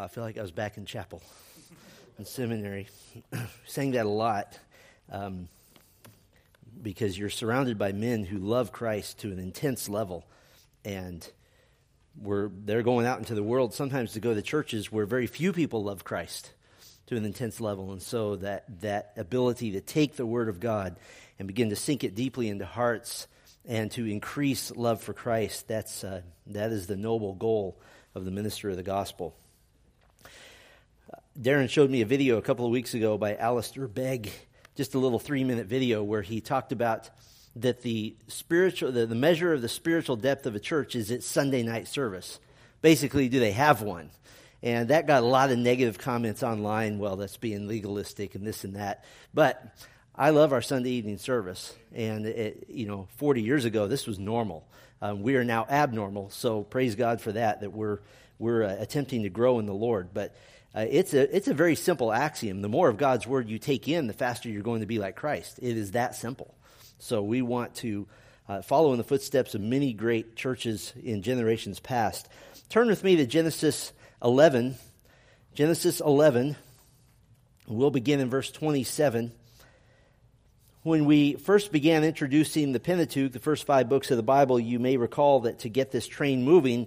I feel like I was back in chapel in seminary. Saying that a lot um, because you're surrounded by men who love Christ to an intense level. And we're, they're going out into the world sometimes to go to churches where very few people love Christ to an intense level. And so that, that ability to take the Word of God and begin to sink it deeply into hearts and to increase love for Christ, that's, uh, that is the noble goal of the minister of the gospel. Darren showed me a video a couple of weeks ago by Alistair Begg, just a little three minute video where he talked about that the spiritual, the, the measure of the spiritual depth of a church is its Sunday night service. Basically, do they have one? And that got a lot of negative comments online. Well, that's being legalistic and this and that. But I love our Sunday evening service. And, it, you know, 40 years ago, this was normal. Um, we are now abnormal. So praise God for that, that we're, we're uh, attempting to grow in the Lord. But uh, it's, a, it's a very simple axiom. The more of God's word you take in, the faster you're going to be like Christ. It is that simple. So we want to uh, follow in the footsteps of many great churches in generations past. Turn with me to Genesis 11. Genesis 11. We'll begin in verse 27. When we first began introducing the Pentateuch, the first five books of the Bible, you may recall that to get this train moving,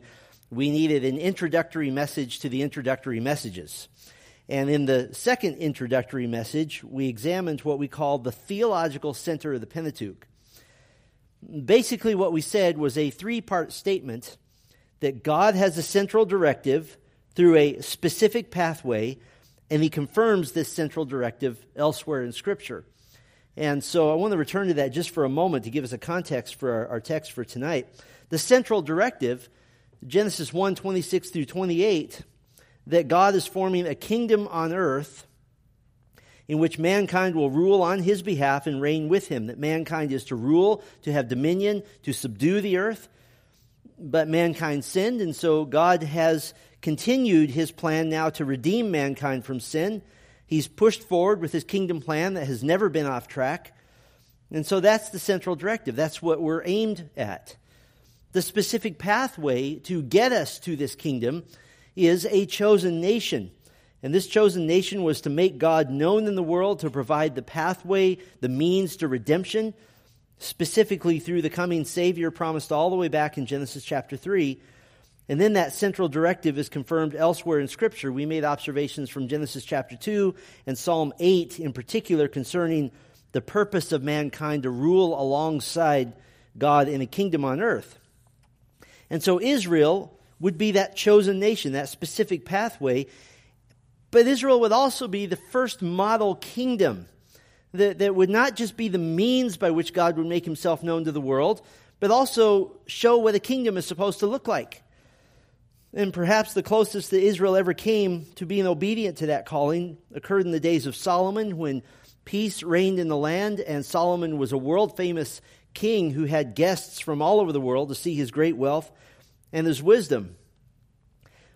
we needed an introductory message to the introductory messages. And in the second introductory message, we examined what we called the theological center of the Pentateuch. Basically, what we said was a three part statement that God has a central directive through a specific pathway, and He confirms this central directive elsewhere in Scripture. And so I want to return to that just for a moment to give us a context for our, our text for tonight. The central directive Genesis 1 26 through 28, that God is forming a kingdom on earth in which mankind will rule on his behalf and reign with him. That mankind is to rule, to have dominion, to subdue the earth. But mankind sinned, and so God has continued his plan now to redeem mankind from sin. He's pushed forward with his kingdom plan that has never been off track. And so that's the central directive. That's what we're aimed at. The specific pathway to get us to this kingdom is a chosen nation. And this chosen nation was to make God known in the world, to provide the pathway, the means to redemption, specifically through the coming Savior promised all the way back in Genesis chapter 3. And then that central directive is confirmed elsewhere in Scripture. We made observations from Genesis chapter 2 and Psalm 8 in particular concerning the purpose of mankind to rule alongside God in a kingdom on earth. And so Israel would be that chosen nation, that specific pathway. But Israel would also be the first model kingdom that, that would not just be the means by which God would make himself known to the world, but also show what a kingdom is supposed to look like. And perhaps the closest that Israel ever came to being obedient to that calling occurred in the days of Solomon when peace reigned in the land and Solomon was a world famous king who had guests from all over the world to see his great wealth and his wisdom.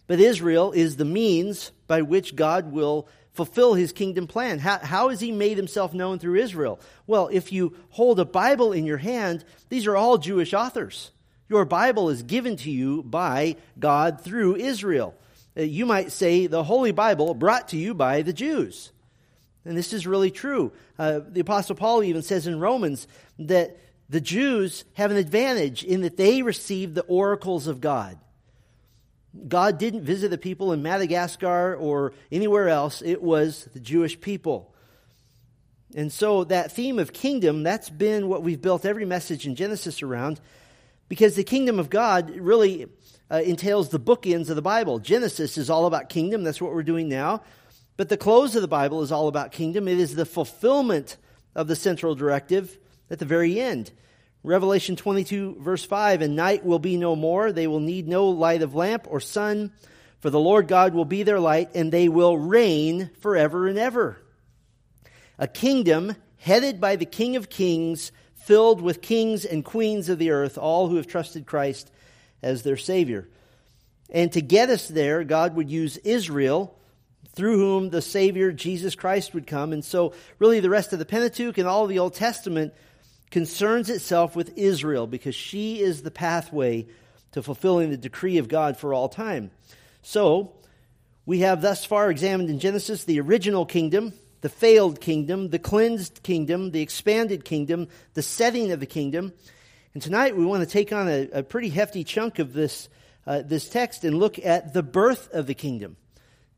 But Israel is the means by which God will fulfill his kingdom plan. How, how has he made himself known through Israel? Well, if you hold a Bible in your hand, these are all Jewish authors. Your Bible is given to you by God through Israel. Uh, you might say the Holy Bible brought to you by the Jews. And this is really true. Uh, the Apostle Paul even says in Romans that the Jews have an advantage in that they received the oracles of God. God didn't visit the people in Madagascar or anywhere else, it was the Jewish people. And so that theme of kingdom, that's been what we've built every message in Genesis around, because the kingdom of God really uh, entails the bookends of the Bible. Genesis is all about kingdom, that's what we're doing now. But the close of the Bible is all about kingdom. It is the fulfillment of the central directive at the very end. Revelation 22, verse 5 And night will be no more. They will need no light of lamp or sun, for the Lord God will be their light, and they will reign forever and ever. A kingdom headed by the King of Kings, filled with kings and queens of the earth, all who have trusted Christ as their Savior. And to get us there, God would use Israel through whom the Savior, Jesus Christ, would come. And so, really, the rest of the Pentateuch and all of the Old Testament concerns itself with Israel because she is the pathway to fulfilling the decree of God for all time. So, We have thus far examined in Genesis the original kingdom, the failed kingdom, the cleansed kingdom, the expanded kingdom, the setting of the kingdom. And tonight we want to take on a, a pretty hefty chunk of this, uh, this text and look at the birth of the kingdom.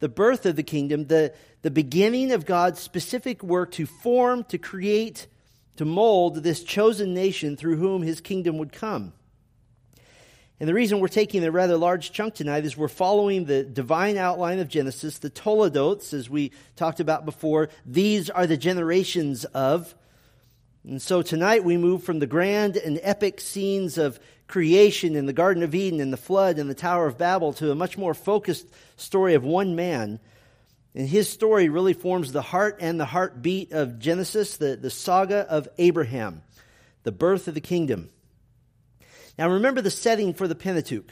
The birth of the kingdom, the, the beginning of God's specific work to form, to create, to mold this chosen nation through whom his kingdom would come. And the reason we're taking a rather large chunk tonight is we're following the divine outline of Genesis, the Toledotes, as we talked about before. These are the generations of. And so tonight we move from the grand and epic scenes of creation in the Garden of Eden and the flood and the Tower of Babel to a much more focused story of one man. And his story really forms the heart and the heartbeat of Genesis, the, the saga of Abraham, the birth of the kingdom. Now, remember the setting for the Pentateuch.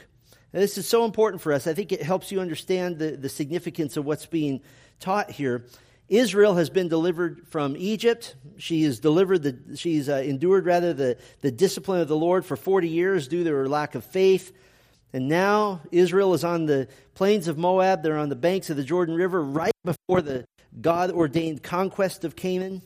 Now, this is so important for us. I think it helps you understand the, the significance of what's being taught here. Israel has been delivered from Egypt. She is delivered the, she's uh, endured rather the, the discipline of the Lord for 40 years due to her lack of faith. And now Israel is on the plains of Moab. They're on the banks of the Jordan River right before the God ordained conquest of Canaan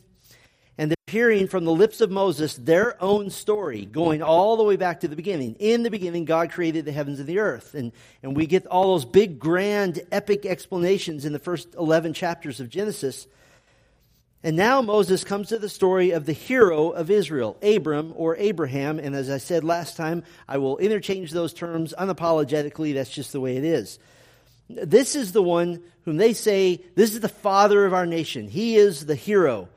and they're hearing from the lips of Moses their own story, going all the way back to the beginning. In the beginning, God created the heavens and the earth. And, and we get all those big, grand, epic explanations in the first 11 chapters of Genesis. And now Moses comes to the story of the hero of Israel, Abram or Abraham. And as I said last time, I will interchange those terms unapologetically. That's just the way it is. This is the one whom they say, this is the father of our nation. He is the hero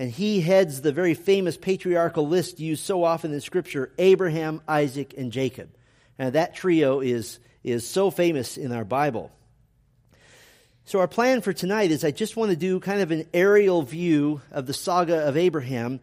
and he heads the very famous patriarchal list used so often in Scripture Abraham, Isaac, and Jacob. And that trio is, is so famous in our Bible. So, our plan for tonight is I just want to do kind of an aerial view of the saga of Abraham.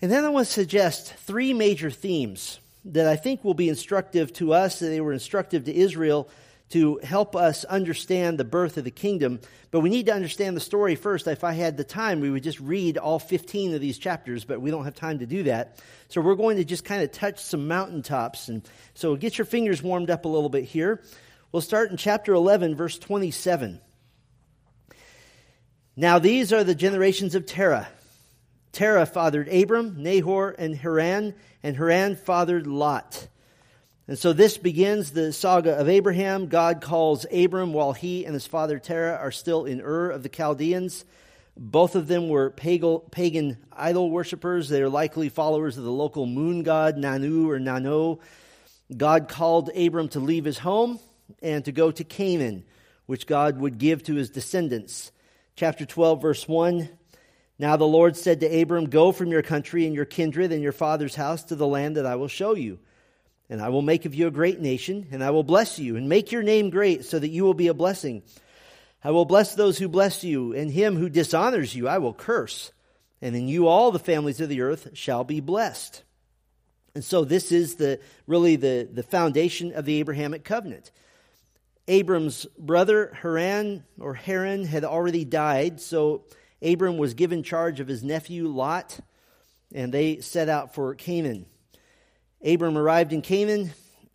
And then I want to suggest three major themes that I think will be instructive to us, that they were instructive to Israel, to help us understand the birth of the kingdom. But we need to understand the story first. If I had the time, we would just read all 15 of these chapters, but we don't have time to do that. So we're going to just kind of touch some mountaintops. And so get your fingers warmed up a little bit here. We'll start in chapter 11, verse 27. Now these are the generations of Terah. Terah fathered Abram, Nahor, and Haran, and Haran fathered Lot. And so this begins the saga of Abraham. God calls Abram while he and his father Terah are still in Ur of the Chaldeans. Both of them were pagan idol worshippers. They are likely followers of the local moon god Nanu or Nano. God called Abram to leave his home and to go to Canaan, which God would give to his descendants. Chapter 12, verse 1. Now the Lord said to Abram, Go from your country and your kindred and your father's house to the land that I will show you. And I will make of you a great nation, and I will bless you, and make your name great, so that you will be a blessing. I will bless those who bless you, and him who dishonors you I will curse. And in you all the families of the earth shall be blessed. And so this is the really the, the foundation of the Abrahamic covenant. Abram's brother Haran or Haran had already died, so Abram was given charge of his nephew Lot, and they set out for Canaan. Abram arrived in Canaan.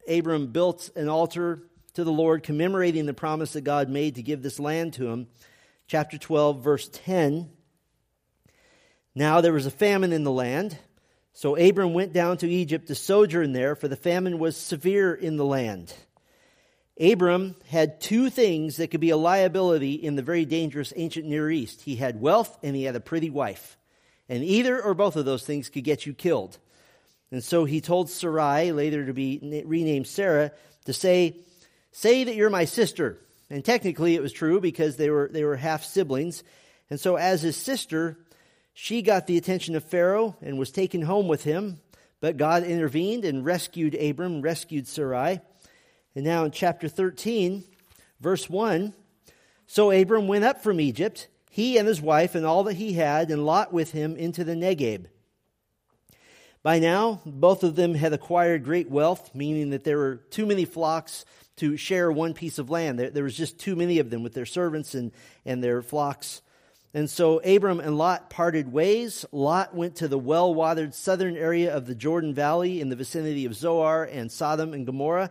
Abram built an altar to the Lord, commemorating the promise that God made to give this land to him. Chapter 12, verse 10. Now there was a famine in the land. So Abram went down to Egypt to sojourn there, for the famine was severe in the land. Abram had two things that could be a liability in the very dangerous ancient Near East. He had wealth and he had a pretty wife. And either or both of those things could get you killed. And so he told Sarai, later to be renamed Sarah, to say, Say that you're my sister. And technically it was true because they were, they were half siblings. And so as his sister, she got the attention of Pharaoh and was taken home with him. But God intervened and rescued Abram, rescued Sarai. And now in chapter 13, verse 1 So Abram went up from Egypt, he and his wife and all that he had, and Lot with him into the Negeb by now, both of them had acquired great wealth, meaning that there were too many flocks to share one piece of land. There, there, was just too many of them with their servants and, and their flocks. And so Abram and Lot parted ways. Lot went to the well watered southern area of the Jordan Valley in the vicinity of Zoar and Sodom and Gomorrah.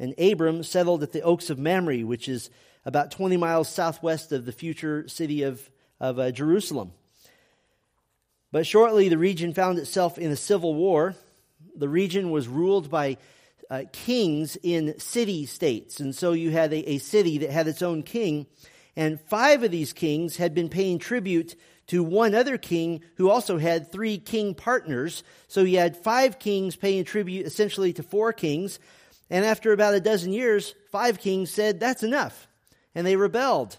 And Abram settled at the Oaks of Mamre, which is about 20 miles southwest of the future city of, of uh, Jerusalem. But shortly, the region found itself in a civil war. The region was ruled by uh, kings in city states. And so you had a, a city that had its own king. And five of these kings had been paying tribute to one other king who also had three king partners. So you had five kings paying tribute essentially to four kings. And after about a dozen years, five kings said, That's enough. And they rebelled.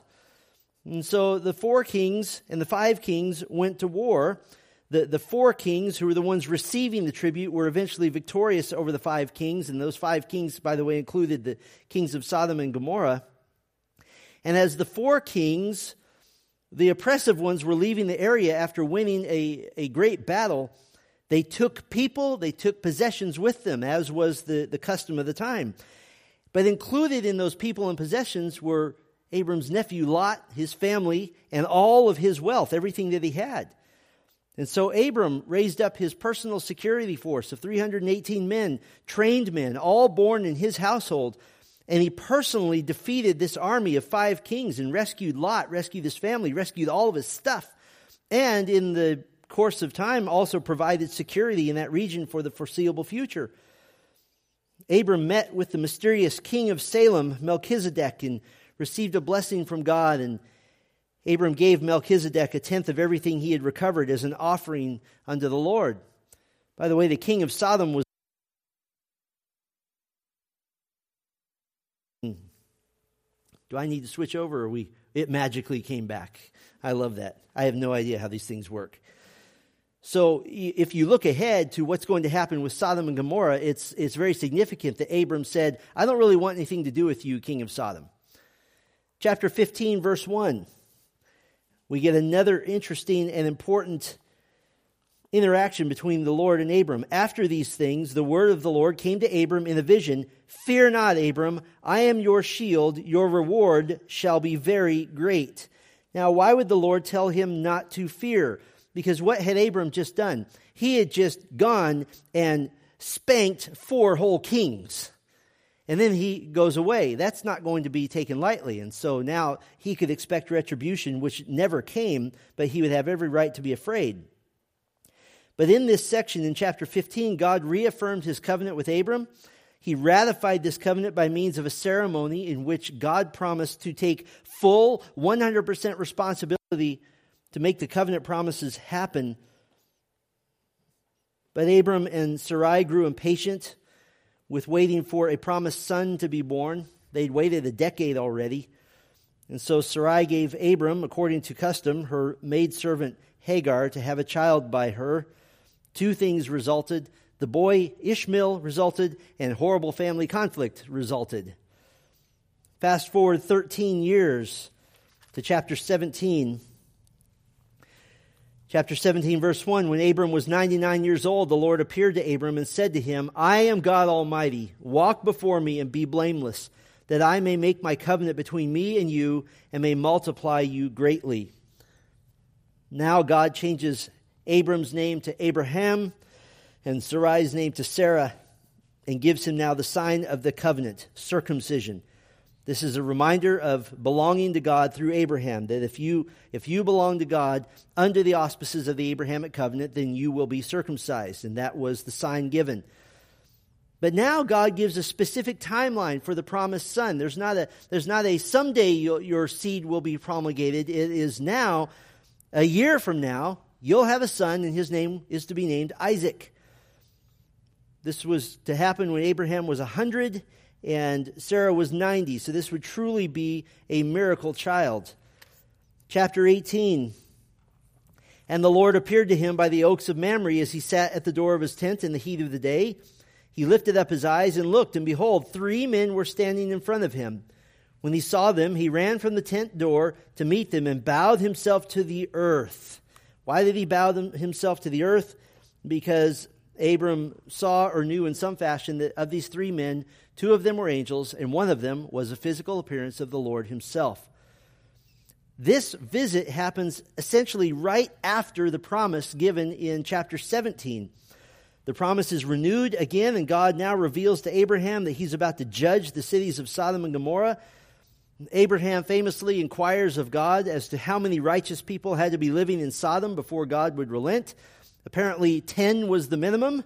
And so the four kings and the five kings went to war. The, the four kings, who were the ones receiving the tribute, were eventually victorious over the five kings. And those five kings, by the way, included the kings of Sodom and Gomorrah. And as the four kings, the oppressive ones, were leaving the area after winning a, a great battle, they took people, they took possessions with them, as was the, the custom of the time. But included in those people and possessions were Abram's nephew Lot, his family, and all of his wealth, everything that he had. And so Abram raised up his personal security force of 318 men, trained men, all born in his household. And he personally defeated this army of five kings and rescued Lot, rescued his family, rescued all of his stuff. And in the course of time, also provided security in that region for the foreseeable future. Abram met with the mysterious king of Salem, Melchizedek, and received a blessing from God. And Abram gave Melchizedek a tenth of everything he had recovered as an offering unto the Lord. By the way, the king of Sodom was. Do I need to switch over or we it magically came back? I love that. I have no idea how these things work. So if you look ahead to what's going to happen with Sodom and Gomorrah, it's, it's very significant that Abram said, I don't really want anything to do with you, king of Sodom. Chapter 15, verse 1 we get another interesting and important interaction between the Lord and Abram. After these things, the word of the Lord came to Abram in a vision Fear not, Abram, I am your shield, your reward shall be very great. Now, why would the Lord tell him not to fear? Because what had Abram just done? He had just gone and spanked four whole kings and then he goes away. That's not going to be taken lightly. And so now he could expect retribution, which never came, but he would have every right to be afraid. But in this section in chapter 15, God reaffirmed his covenant with Abram. He ratified this covenant by means of a ceremony in which God promised to take full 100% responsibility to make the covenant promises happen. But Abram and Sarai grew impatient with waiting for a promised son to be born. They'd waited a decade already. And so Sarai gave Abram, according to custom, her maidservant Hagar to have a child by her. Two things resulted. The boy Ishmael resulted, and horrible family conflict resulted. Fast forward 13 years to chapter 17. Chapter 17, verse 1 When Abram was 99 years old, the Lord appeared to Abram and said to him, I am God Almighty. Walk before me and be blameless, that I may make my covenant between me and you and may multiply you greatly. Now God changes Abram's name to Abraham and Sarai's name to Sarah and gives him now the sign of the covenant, circumcision. This is a reminder of belonging to God through Abraham, that if you, if you belong to God under the auspices of the Abrahamic covenant, then you will be circumcised. And that was the sign given. But now God gives a specific timeline for the promised son. There's not a, there's not a someday your seed will be promulgated. It is now, a year from now, you'll have a son, and his name is to be named Isaac. This was to happen when Abraham was 100 and Sarah was 90, so this would truly be a miracle child. Chapter 18. And the Lord appeared to him by the oaks of Mamre as he sat at the door of his tent in the heat of the day. He lifted up his eyes and looked, and behold, three men were standing in front of him. When he saw them, he ran from the tent door to meet them and bowed himself to the earth. Why did he bow himself to the earth? Because Abram saw or knew in some fashion that of these three men, two of them were angels, and one of them was a physical appearance of the Lord himself. This visit happens essentially right after the promise given in chapter 17. The promise is renewed again, and God now reveals to Abraham that he's about to judge the cities of Sodom and Gomorrah. Abraham famously inquires of God as to how many righteous people had to be living in Sodom before God would relent. Apparently, 10 was the minimum.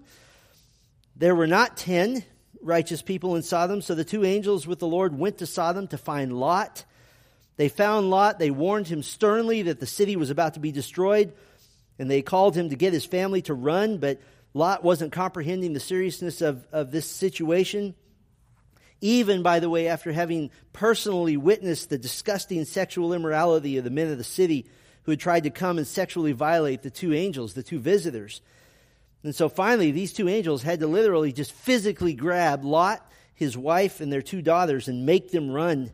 There were not 10 righteous people in Sodom, so the two angels with the Lord went to Sodom to find Lot. They found Lot. They warned him sternly that the city was about to be destroyed, and they called him to get his family to run, but Lot wasn't comprehending the seriousness of, of this situation. Even, by the way, after having personally witnessed the disgusting sexual immorality of the men of the city who had tried to come and sexually violate the two angels, the two visitors. And so finally, these two angels had to literally just physically grab Lot, his wife, and their two daughters and make them run.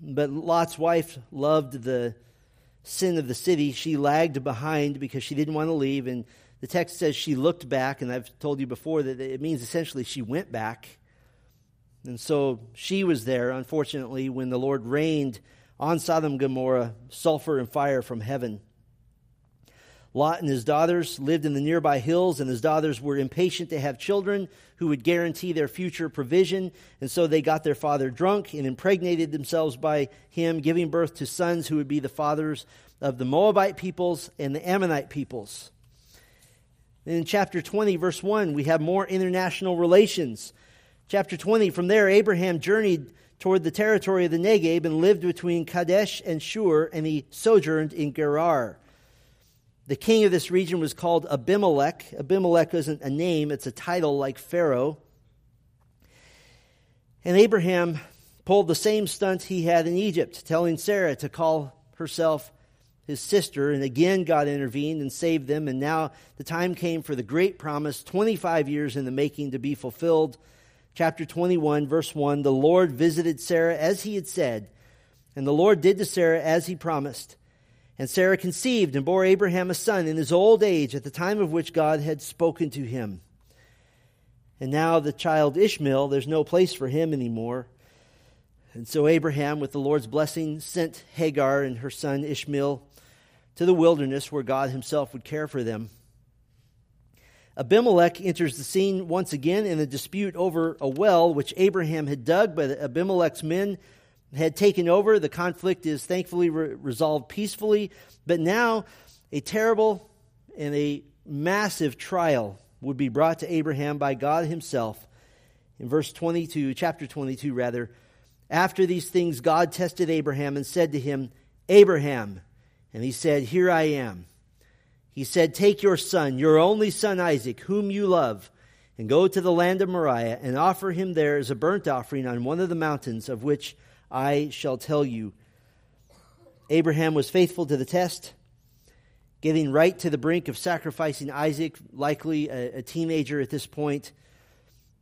But Lot's wife loved the sin of the city. She lagged behind because she didn't want to leave. And the text says she looked back, and I've told you before that it means essentially she went back. And so she was there, unfortunately, when the Lord rained on Sodom and Gomorrah sulfur and fire from heaven. Lot and his daughters lived in the nearby hills, and his daughters were impatient to have children who would guarantee their future provision. And so they got their father drunk and impregnated themselves by him, giving birth to sons who would be the fathers of the Moabite peoples and the Ammonite peoples. And in chapter 20, verse 1, we have more international relations. Chapter 20, from there, Abraham journeyed toward the territory of the Negeb and lived between Kadesh and Shur, and he sojourned in Gerar. The king of this region was called Abimelech. Abimelech isn't a name, it's a title like Pharaoh. And Abraham pulled the same stunt he had in Egypt, telling Sarah to call herself his sister. And again, God intervened and saved them. And now the time came for the great promise, 25 years in the making, to be fulfilled chapter 21, verse 1 The Lord visited Sarah as he had said, and the Lord did to Sarah as he promised. And Sarah conceived and bore Abraham a son in his old age at the time of which God had spoken to him. And now the child Ishmael, there's no place for him anymore. And so Abraham, with the Lord's blessing, sent Hagar and her son Ishmael to the wilderness where God himself would care for them. Abimelech enters the scene once again in a dispute over a well which Abraham had dug, but Abimelech's men had taken over. The conflict is thankfully re- resolved peacefully, but now a terrible and a massive trial would be brought to Abraham by God himself. In verse 22, chapter 22, rather, after these things, God tested Abraham and said to him, Abraham. And he said, Here I am. He said, Take your son, your only son Isaac, whom you love, and go to the land of Moriah and offer him there as a burnt offering on one of the mountains of which I shall tell you. Abraham was faithful to the test, getting right to the brink of sacrificing Isaac, likely a, a teenager at this point.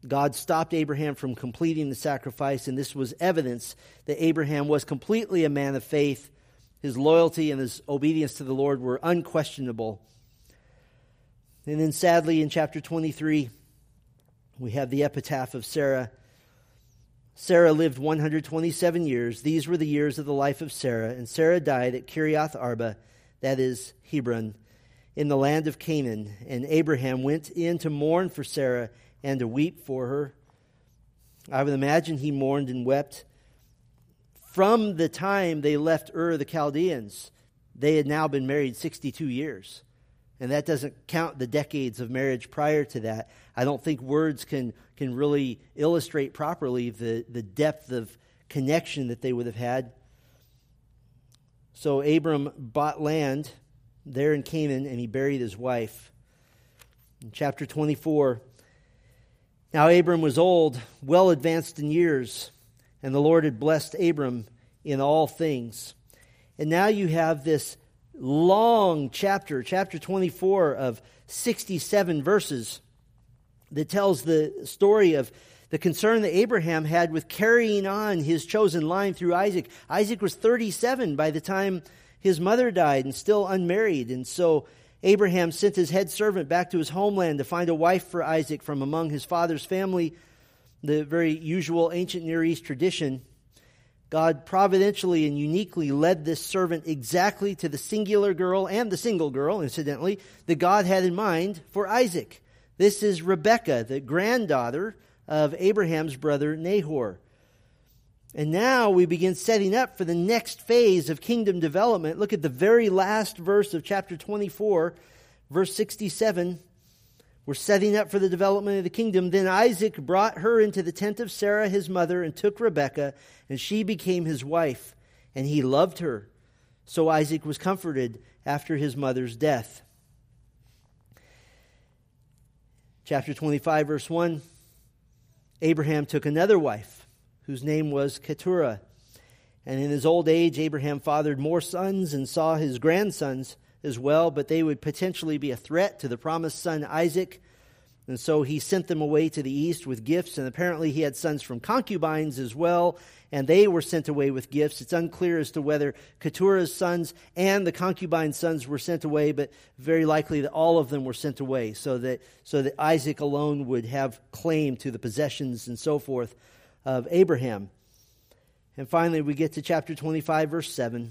God stopped Abraham from completing the sacrifice, and this was evidence that Abraham was completely a man of faith his loyalty and his obedience to the Lord were unquestionable. And then, sadly, in chapter 23, we have the epitaph of Sarah. Sarah lived 127 years. These were the years of the life of Sarah. And Sarah died at Kiriath Arba, that is Hebron, in the land of Canaan. And Abraham went in to mourn for Sarah and to weep for her. I would imagine he mourned and wept from the time they left Ur the Chaldeans, they had now been married 62 years. And that doesn't count the decades of marriage prior to that. I don't think words can, can really illustrate properly the, the depth of connection that they would have had. So Abram bought land there in Canaan and he buried his wife. In chapter 24, now Abram was old, well advanced in years and the Lord had blessed Abram in all things. And now you have this long chapter, chapter 24 of 67 verses, that tells the story of the concern that Abraham had with carrying on his chosen line through Isaac. Isaac was 37 by the time his mother died and still unmarried. And so Abraham sent his head servant back to his homeland to find a wife for Isaac from among his father's family the very usual ancient Near East tradition, God providentially and uniquely led this servant exactly to the singular girl and the single girl, incidentally, that God had in mind for Isaac. This is Rebekah, the granddaughter of Abraham's brother Nahor. And now we begin setting up for the next phase of kingdom development. Look at the very last verse of chapter 24, verse 67. We're setting up for the development of the kingdom. Then Isaac brought her into the tent of Sarah, his mother, and took Rebekah, and she became his wife, and he loved her. So Isaac was comforted after his mother's death. Chapter 25, verse 1 Abraham took another wife, whose name was Keturah. And in his old age, Abraham fathered more sons and saw his grandsons as well, but they would potentially be a threat to the promised son Isaac. And so he sent them away to the east with gifts, and apparently he had sons from concubines as well, and they were sent away with gifts. It's unclear as to whether Keturah's sons and the concubine sons were sent away, but very likely that all of them were sent away, so that, so that Isaac alone would have claim to the possessions and so forth of Abraham. And finally, we get to chapter 25, verse 7.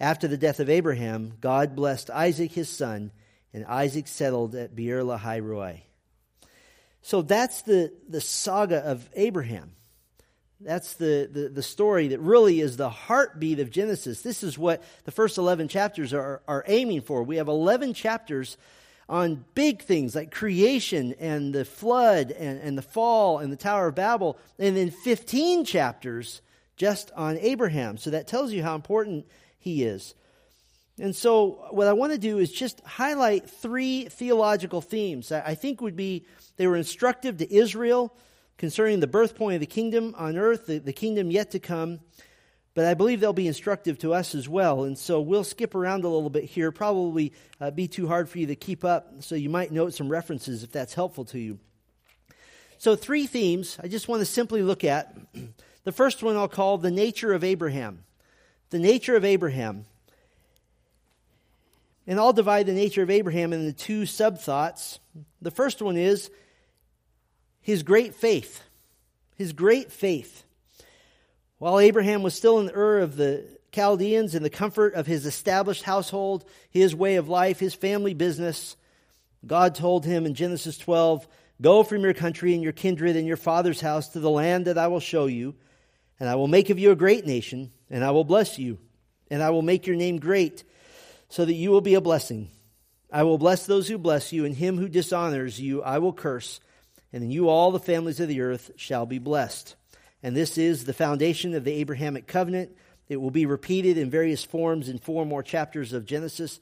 After the death of Abraham, God blessed Isaac his son, and Isaac settled at Beer Lahai Roi. So that's the, the saga of Abraham. That's the, the, the, story that really is the heartbeat of Genesis. This is what the first 11 chapters are, are aiming for. We have 11 chapters on big things like creation and the flood and, and the fall and the Tower of Babel, and then 15 chapters just on Abraham. So that tells you how important he is. And so, what I want to do is just highlight three theological themes that I think would be, they were instructive to Israel concerning the birth point of the kingdom on earth, the, the kingdom yet to come. But I believe they'll be instructive to us as well. And so we'll skip around a little bit here. Probably uh, be too hard for you to keep up. So you might note some references if that's helpful to you. So, three themes I just want to simply look at. The first one I'll call the nature of Abraham the nature of Abraham. And I'll divide the nature of Abraham into two sub thoughts. The first one is his great faith. His great faith. While Abraham was still in the Ur of the Chaldeans in the comfort of his established household, his way of life, his family business, God told him in Genesis 12, Go from your country and your kindred and your father's house to the land that I will show you, and I will make of you a great nation and I will bless you, and I will make your name great, so that you will be a blessing. I will bless those who bless you, and him who dishonors you I will curse, and in you all the families of the earth shall be blessed. And this is the foundation of the Abrahamic covenant. It will be repeated in various forms in four more chapters of Genesis.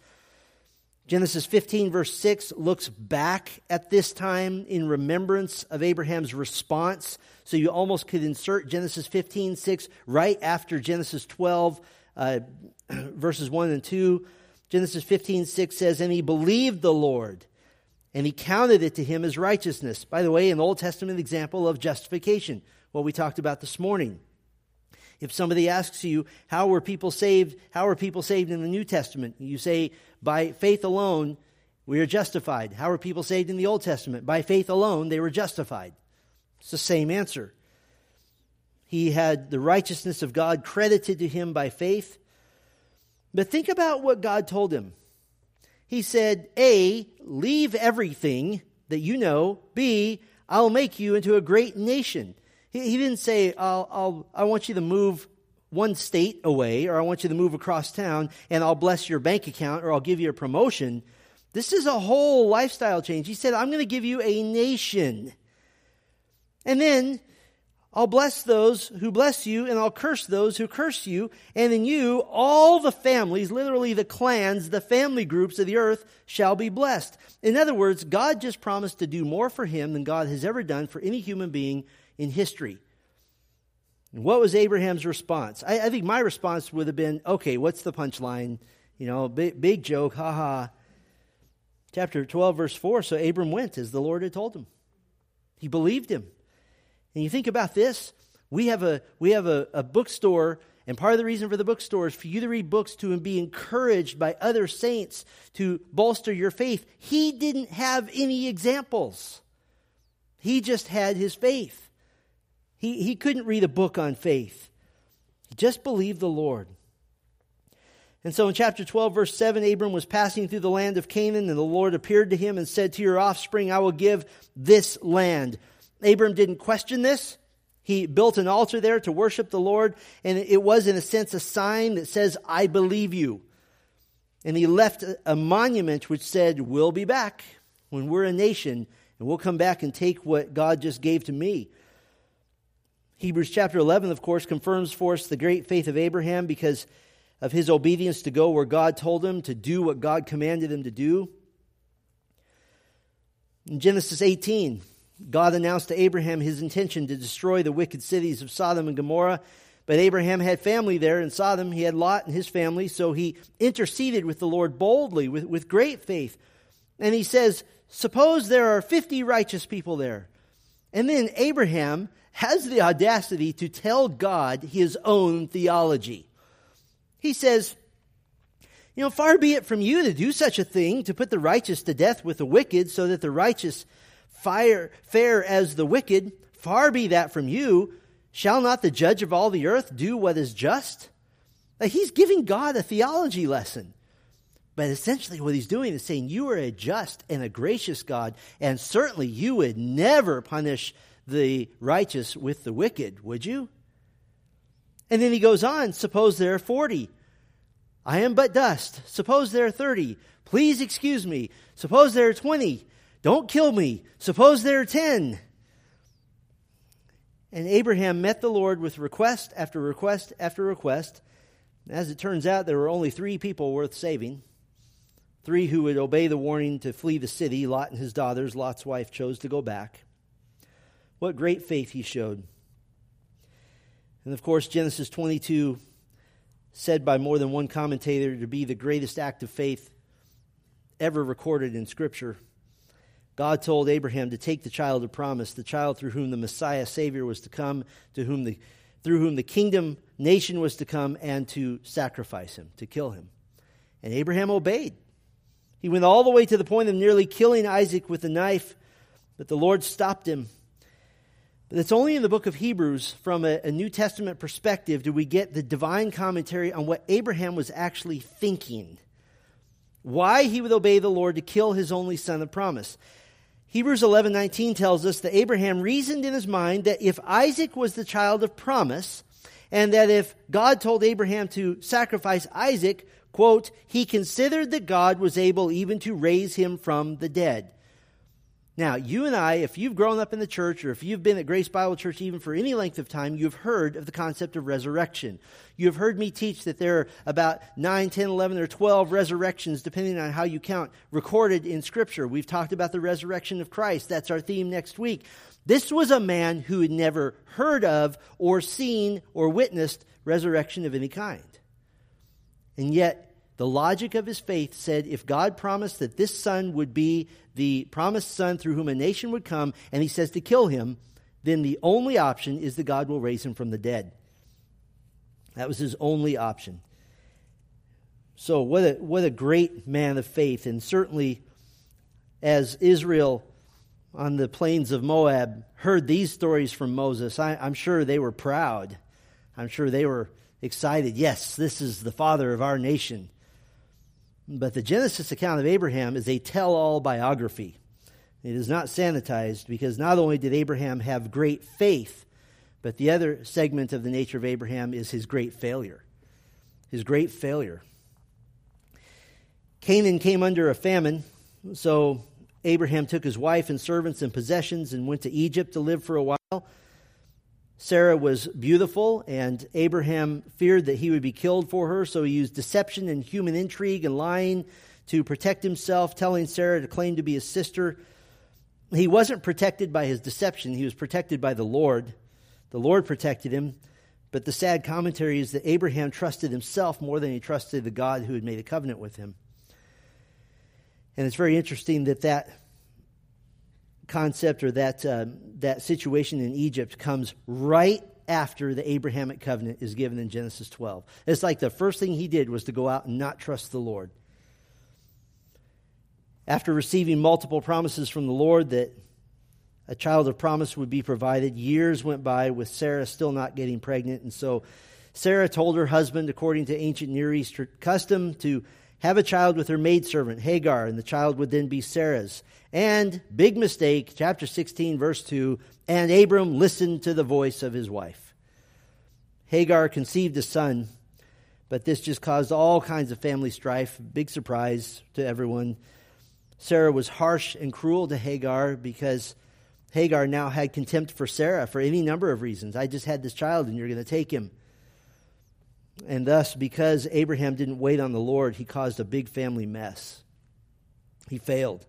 Genesis 15, verse 6, looks back at this time in remembrance of Abraham's response. So you almost could insert Genesis 15, 6 right after Genesis 12, uh, verses 1 and 2. Genesis 15, 6 says, And he believed the Lord, and he counted it to him as righteousness. By the way, an Old Testament example of justification, what we talked about this morning. If somebody asks you, how were people saved? How are people saved in the New Testament? You say, by faith alone, we are justified. How were people saved in the Old Testament? By faith alone, they were justified. It's the same answer. He had the righteousness of God credited to him by faith. But think about what God told him. He said, A, leave everything that you know. B, I'll make you into a great nation. He, he didn't say, I'll, I'll, I want you to move one state away, or I want you to move across town, and I'll bless your bank account, or I'll give you a promotion. This is a whole lifestyle change. He said, I'm going to give you a nation. And then I'll bless those who bless you, and I'll curse those who curse you. And in you, all the families, literally the clans, the family groups of the earth, shall be blessed. In other words, God just promised to do more for him than God has ever done for any human being in history. And what was Abraham's response? I, I, think my response would have been, okay, what's the punchline? You know, big, big joke, haha. Chapter 12, verse 4 So Abram went as the Lord had told him. He believed him. And you think about this We have a, we have a, a bookstore, and part of the reason for the bookstore is for you to read books to be encouraged by other saints to bolster your faith. He didn't have any examples, he just had his faith. He, he couldn't read a book on faith, he just believed the Lord. And so in chapter 12, verse 7, Abram was passing through the land of Canaan, and the Lord appeared to him and said, To your offspring I will give this land. Abram didn't question this. He built an altar there to worship the Lord, and it was, in a sense, a sign that says, I believe you. And he left a monument which said, We'll be back when we're a nation, and we'll come back and take what God just gave to me. Hebrews chapter 11, of course, confirms for us the great faith of Abraham because of his obedience to go where God told him, to do what God commanded him to do. In Genesis 18, God announced to Abraham his intention to destroy the wicked cities of Sodom and Gomorrah. But Abraham had family there in Sodom. He had Lot and his family, so he interceded with the Lord boldly, with, with great faith. And he says, Suppose there are 50 righteous people there. And then Abraham has the audacity to tell God his own theology. He says, You know, far be it from you to do such a thing, to put the righteous to death with the wicked, so that the righteous fire, fare as the wicked. Far be that from you. Shall not the judge of all the earth do what is just? he's giving God a theology lesson. But essentially, what he's doing is saying, You are a just and a gracious God, and certainly you would never punish the righteous with the wicked, would you? And then he goes on, suppose there are 40. I am but dust. Suppose there are 30. Please excuse me. Suppose there are 20. Don't kill me. Suppose there are 10. And Abraham met the Lord with request after request after request. As it turns out, there were only three people worth saving. Three who would obey the warning to flee the city. Lot and his daughters. Lot's wife chose to go back. What great faith he showed. And of course, Genesis 22, said by more than one commentator to be the greatest act of faith ever recorded in Scripture. God told Abraham to take the child of promise, the child through whom the Messiah Savior was to come, to whom the, through whom the kingdom nation was to come, and to sacrifice him, to kill him. And Abraham obeyed. He went all the way to the point of nearly killing Isaac with a knife, but the Lord stopped him it's only in the book of Hebrews, from a, a, New Testament perspective, do we get the divine commentary on what Abraham was actually thinking. Why he would obey the Lord to kill his only son of promise. Hebrews 11:19 tells us that Abraham reasoned in his mind that if Isaac was the child of promise, and that if God told Abraham to sacrifice Isaac, quote, he considered that God was able even to raise him from the dead. Now, you and I, if you've grown up in the church or if you've been at Grace Bible Church even for any length of time, you've heard of the concept of resurrection. You've heard me teach that there are about 9, 10, 11, or 12 resurrections, depending on how you count, recorded in Scripture. We've talked about the resurrection of Christ. That's our theme next week. This was a man who had never heard of or seen or witnessed resurrection of any kind. And yet, the logic of his faith said if God promised that this son would be the promised son through whom a nation would come, and he says to kill him, then the only option is that God will raise him from the dead. That was his only option. So, what a, what a great man of faith. And certainly, as Israel on the plains of Moab heard these stories from Moses, I, I'm sure they were proud. I'm sure they were excited. Yes, this is the father of our nation. But the Genesis account of Abraham is a tell all biography. It is not sanitized because not only did Abraham have great faith, but the other segment of the nature of Abraham is his great failure. His great failure. Canaan came under a famine, so Abraham took his wife and servants and possessions and went to Egypt to live for a while. Sarah was beautiful, and Abraham feared that he would be killed for her, so he used deception and human intrigue and lying to protect himself, telling Sarah to claim to be his sister. He wasn't protected by his deception, he was protected by the Lord. The Lord protected him. But the sad commentary is that Abraham trusted himself more than he trusted the God who had made a covenant with him. And it's very interesting that that concept or that, uh, that situation in Egypt comes right after the Abrahamic covenant is given in Genesis 12. It's like the first thing he did was to go out and not trust the Lord. After receiving multiple promises from the Lord that a child of promise would be provided, years went by with Sarah still not getting pregnant. And so Sarah told her husband, according to ancient Near East custom, to have a child with her maidservant, Hagar, and the child would then be Sarah's. And, big mistake, chapter 16, verse 2, and Abram listened to the voice of his wife. Hagar conceived a son, but this just caused all kinds of family strife. Big surprise to everyone. Sarah was harsh and cruel to Hagar because Hagar now had contempt for Sarah for any number of reasons. I just had this child and you're going to take him. And thus, because Abraham didn't wait on the Lord, he caused a big family mess. He failed.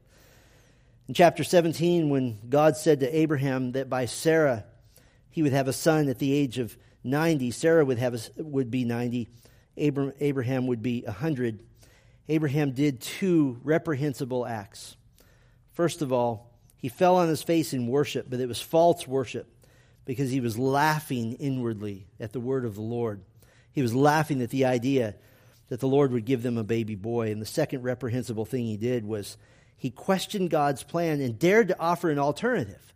In chapter 17, when God said to Abraham that by Sarah he would have a son at the age of 90, Sarah would, have a, would be 90, Abraham would be 100. Abraham did two reprehensible acts. First of all, he fell on his face in worship, but it was false worship because he was laughing inwardly at the word of the Lord. He was laughing at the idea that the Lord would give them a baby boy. And the second reprehensible thing he did was he questioned God's plan and dared to offer an alternative.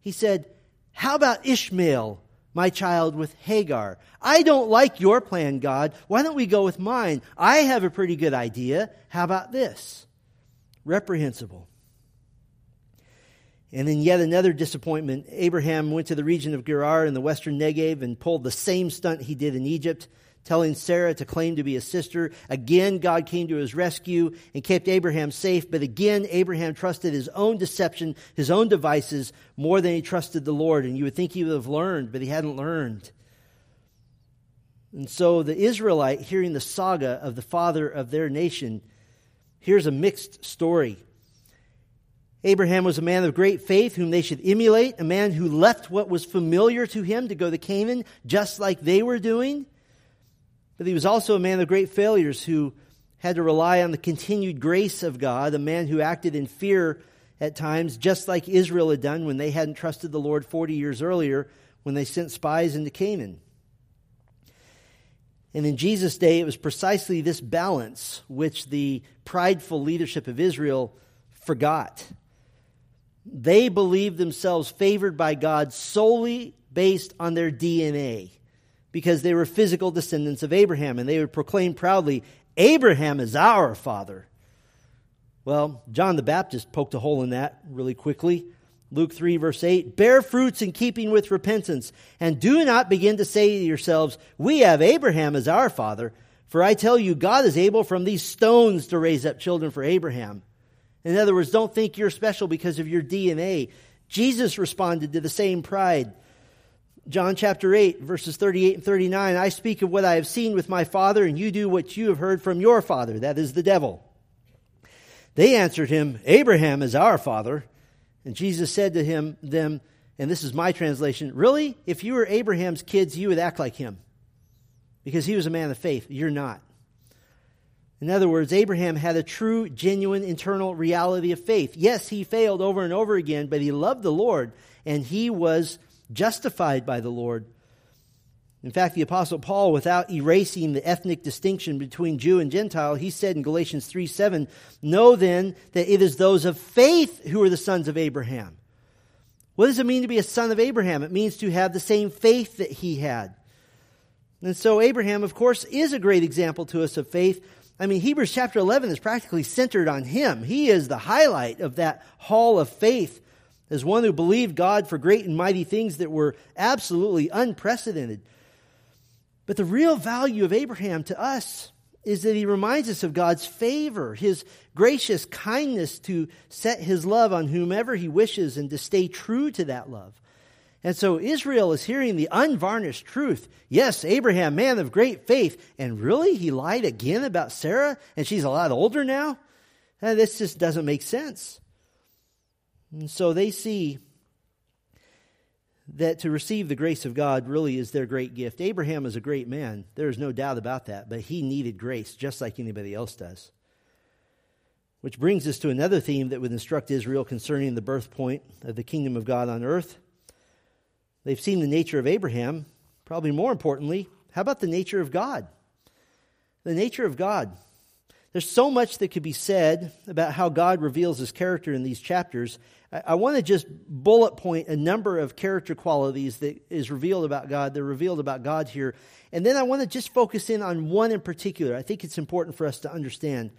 He said, How about Ishmael my child with Hagar. I don't like your plan, God. Why don't we go with mine? I have a pretty good idea. How about this? Reprehensible. And then yet another disappointment. Abraham went to the region of Gerar in the western Negev and pulled the same stunt he did in Egypt telling Sarah to claim to be his sister. Again, God came to his rescue and kept Abraham safe. But again, Abraham trusted his own deception, his own devices, more than he trusted the Lord. And you would think he would have learned, but he hadn't learned. And so the Israelite, hearing the saga of the father of their nation, here's a mixed story. Abraham was a man of great faith whom they should emulate, a man who left what was familiar to him to go to Canaan, just like they were doing. But he was also a man of great failures who had to rely on the continued grace of God, a man who acted in fear at times, just like Israel had done when they hadn't trusted the Lord 40 years earlier when they sent spies into Canaan. And in Jesus' day, it was precisely this balance which the prideful leadership of Israel forgot. They believed themselves favored by God solely based on their DNA because they were physical descendants of Abraham, and they would proclaim proudly, Abraham is our father. Well, John the Baptist poked a hole in that really quickly. Luke 3, verse 8 Bear fruits in keeping with repentance, and do not begin to say to yourselves, We have Abraham as our father. For I tell you, God is able from these stones to raise up children for Abraham. In other words, don't think you're special because of your DNA. Jesus responded to the same pride. John chapter 8, verses 38 and 39 I speak of what I have seen with my Father, and you do what you have heard from your father, that is the devil. They answered him, Abraham is our father. And Jesus said to him, them, and this is my translation, really? If you were Abraham's kids, you would act like him. Because he was a man of faith. You're not. In other words, Abraham had a true, genuine, internal reality of faith. Yes, he failed over and over again, but he loved the Lord, and he was justified by the Lord. In fact, the Apostle Paul, without erasing the ethnic distinction between Jew and Gentile, he said in Galatians 3 7, Know then that it is those of faith who are the sons of Abraham. What does it mean to be a son of Abraham? It means to have the same faith that he had. And so, Abraham, of course, is a great example to us of faith. I mean, Hebrews chapter 11 is practically centered on him. He is the highlight of that hall of faith as one who believed God for great and mighty things that were absolutely unprecedented. But the real value of Abraham to us is that he reminds us of God's favor, his gracious kindness to set his love on whomever he wishes and to stay true to that love. And so Israel is hearing the unvarnished truth. Yes, Abraham, man of great faith. And really, he lied again about Sarah, and she's a lot older now? And this just doesn't make sense. And so they see that to receive the grace of God really is their great gift. Abraham is a great man. There is no doubt about that, but he needed grace just like anybody else does. Which brings us to another theme that would instruct Israel concerning the birth point of the kingdom of God on earth. They've seen the nature of Abraham. Probably more importantly, how about the nature of God? The nature of God. There's so much that could be said about how God reveals his character in these chapters. I, I want to just bullet point a number of character qualities that is revealed about God. They're revealed about God here. And then I want to just focus in on one in particular. I think it's important for us to understand.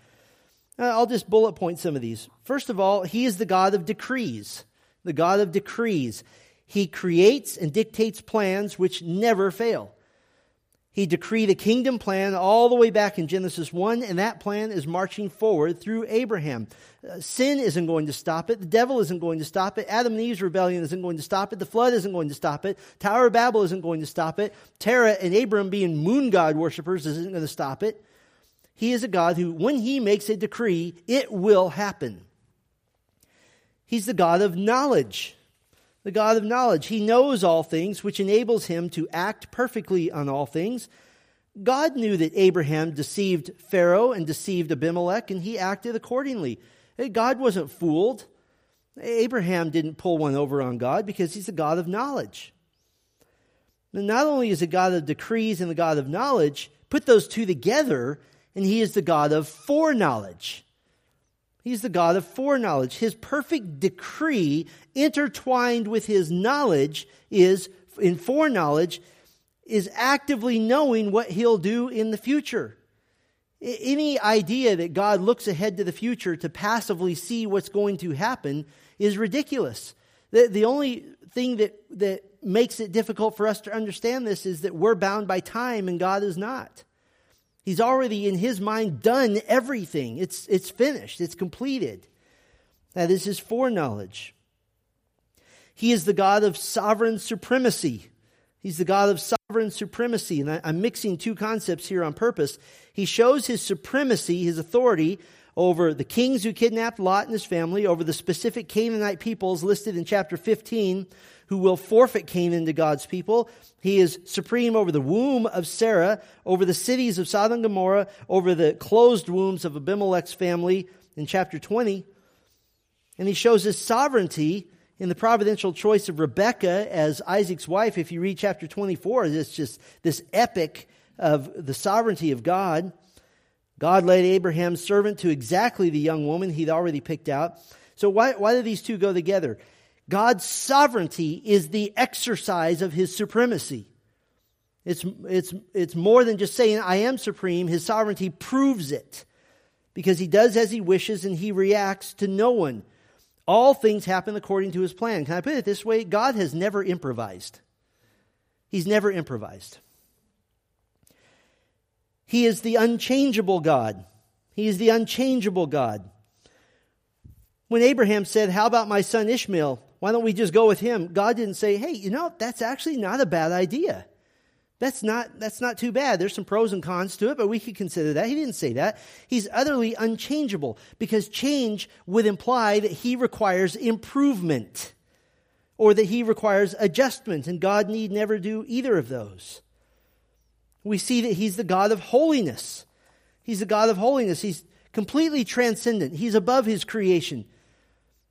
Uh, I'll just bullet point some of these. First of all, he is the God of decrees. The God of decrees. He creates and dictates plans which never fail. He decreed a kingdom plan all the way back in Genesis 1, and that plan is marching forward through Abraham. Uh, sin isn't going to stop it. The devil isn't going to stop it. Adam and Eve's rebellion isn't going to stop it. The flood isn't going to stop it. Tower of Babel isn't going to stop it. Terah and Abram being moon god worshippers isn't going to stop it. He is a God who, when he makes a decree, it will happen. He's the God of knowledge the God of knowledge. He knows all things, which enables him to act perfectly on all things. God knew that Abraham deceived Pharaoh and deceived Abimelech, and he acted accordingly. God wasn't fooled. Abraham didn't pull one over on God because he's a God of knowledge. And not only is a God of decrees and the God of knowledge, put those two together, and he is the God of foreknowledge. He's the God of foreknowledge. His perfect decree intertwined with his knowledge is, in foreknowledge, is actively knowing what he'll do in the future. Any idea that God looks ahead to the future to passively see what's going to happen is ridiculous. The, the only thing that, that makes it difficult for us to understand this is that we're bound by time and God is not. He's already, in his mind, done everything. It's, it's finished, it's completed. That is his foreknowledge. He is the God of sovereign supremacy. He's the God of sovereign supremacy. And I, I'm mixing two concepts here on purpose. He shows his supremacy, his authority over the kings who kidnapped Lot and his family, over the specific Canaanite peoples listed in chapter 15 who will forfeit Canaan to God's people. He is supreme over the womb of Sarah, over the cities of Sodom and Gomorrah, over the closed wombs of Abimelech's family in chapter 20. And he shows his sovereignty in the providential choice of Rebekah as Isaac's wife. If you read chapter 24, it's just this epic of the sovereignty of God. God led Abraham's servant to exactly the young woman he'd already picked out. So why, why do these two go together? God's sovereignty is the exercise of his supremacy. It's, it's, it's more than just saying, I am supreme. His sovereignty proves it because he does as he wishes and he reacts to no one. All things happen according to his plan. Can I put it this way? God has never improvised. He's never improvised. He is the unchangeable God. He is the unchangeable God. When Abraham said, How about my son Ishmael? Why don't we just go with him? God didn't say, hey, you know, that's actually not a bad idea. That's not, that's not too bad. There's some pros and cons to it, but we could consider that. He didn't say that. He's utterly unchangeable because change would imply that he requires improvement or that he requires adjustment, and God need never do either of those. We see that he's the God of holiness. He's the God of holiness. He's completely transcendent. He's above his creation.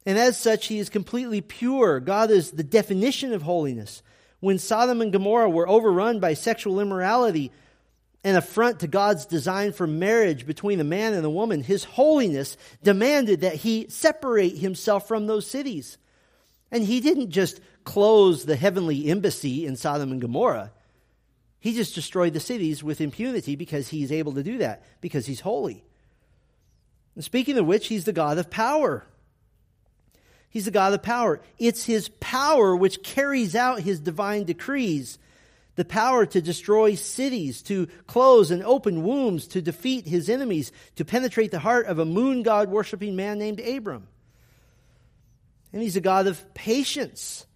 And as such, he is completely pure. God is the definition of holiness. When Sodom and Gomorrah were overrun by sexual immorality, an affront to God's design for marriage between the man and the woman, his holiness demanded that he separate himself from those cities. And he didn't just close the heavenly embassy in Sodom and Gomorrah. He just destroyed the cities with impunity because he's able to do that, because he's holy. And speaking of which, he's the God of power. He's the God of power. It's his power which carries out his divine decrees. The power to destroy cities, to close and open wombs, to defeat his enemies, to penetrate the heart of a moon god worshiping man named Abram. And he's a God of patience.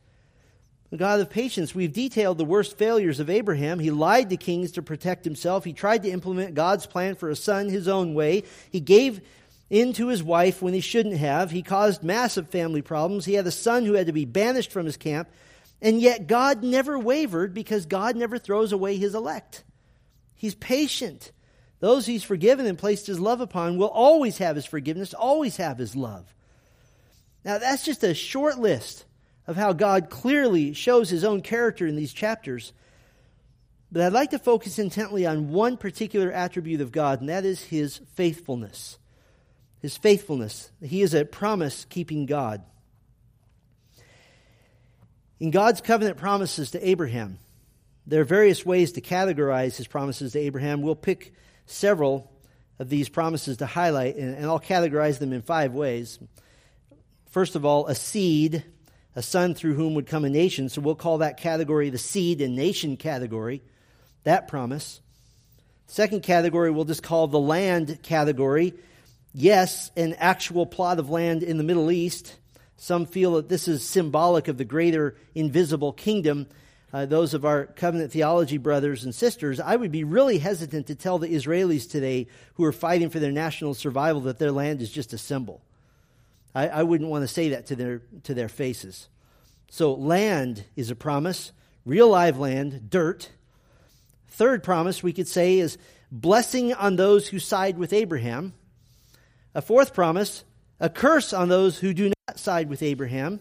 The God of patience. We've detailed the worst failures of Abraham. He lied to kings to protect himself. He tried to implement God's plan for a son his own way. He gave into his wife when he shouldn't have. He caused massive family problems. He had a son who had to be banished from his camp. And yet God never wavered because God never throws away his elect. He's patient. Those he's forgiven and placed his love upon will always have his forgiveness, always have his love. Now, that's just a short list of how God clearly shows his own character in these chapters. But I'd like to focus intently on one particular attribute of God, and that is his faithfulness. His faithfulness. He is a promise keeping God. In God's covenant promises to Abraham, there are various ways to categorize his promises to Abraham. We'll pick several of these promises to highlight, and, and I'll categorize them in five ways. First of all, a seed, a son through whom would come a nation. So we'll call that category the seed and nation category, that promise. Second category we'll just call the land category. Yes, an actual plot of land in the Middle East. Some feel that this is symbolic of the greater invisible kingdom uh, those of our covenant theology brothers and sisters, I would be really hesitant to tell the Israelis today who are fighting for their national survival that their land is just a symbol. I, I wouldn't want to say that to their, to their faces. So, land is a promise, real live land, dirt. Third promise we could say is blessing on those who side with Abraham. A fourth promise, a curse on those who do not side with Abraham.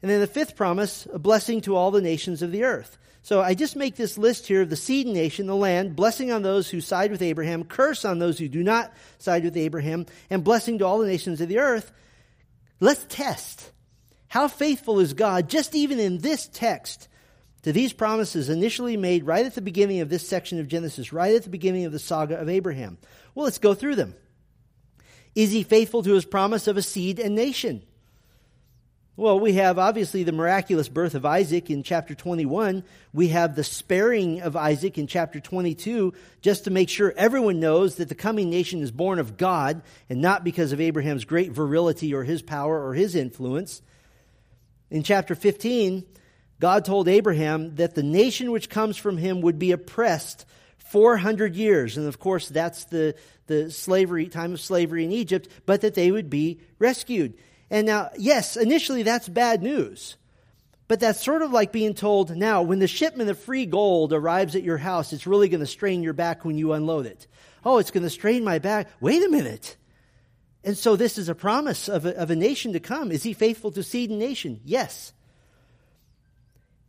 And then the fifth promise, a blessing to all the nations of the earth. So I just make this list here of the seed nation, the land, blessing on those who side with Abraham, curse on those who do not side with Abraham, and blessing to all the nations of the earth. Let's test. How faithful is God, just even in this text, to these promises initially made right at the beginning of this section of Genesis, right at the beginning of the saga of Abraham? Well, let's go through them. Is he faithful to his promise of a seed and nation? Well, we have obviously the miraculous birth of Isaac in chapter 21. We have the sparing of Isaac in chapter 22, just to make sure everyone knows that the coming nation is born of God and not because of Abraham's great virility or his power or his influence. In chapter 15, God told Abraham that the nation which comes from him would be oppressed 400 years. And of course, that's the, the slavery, time of slavery in Egypt, but that they would be rescued. And now, yes, initially that's bad news. But that's sort of like being told now, when the shipment of free gold arrives at your house, it's really going to strain your back when you unload it. Oh, it's going to strain my back. Wait a minute. And so this is a promise of a, of a nation to come. Is he faithful to seed and nation? Yes.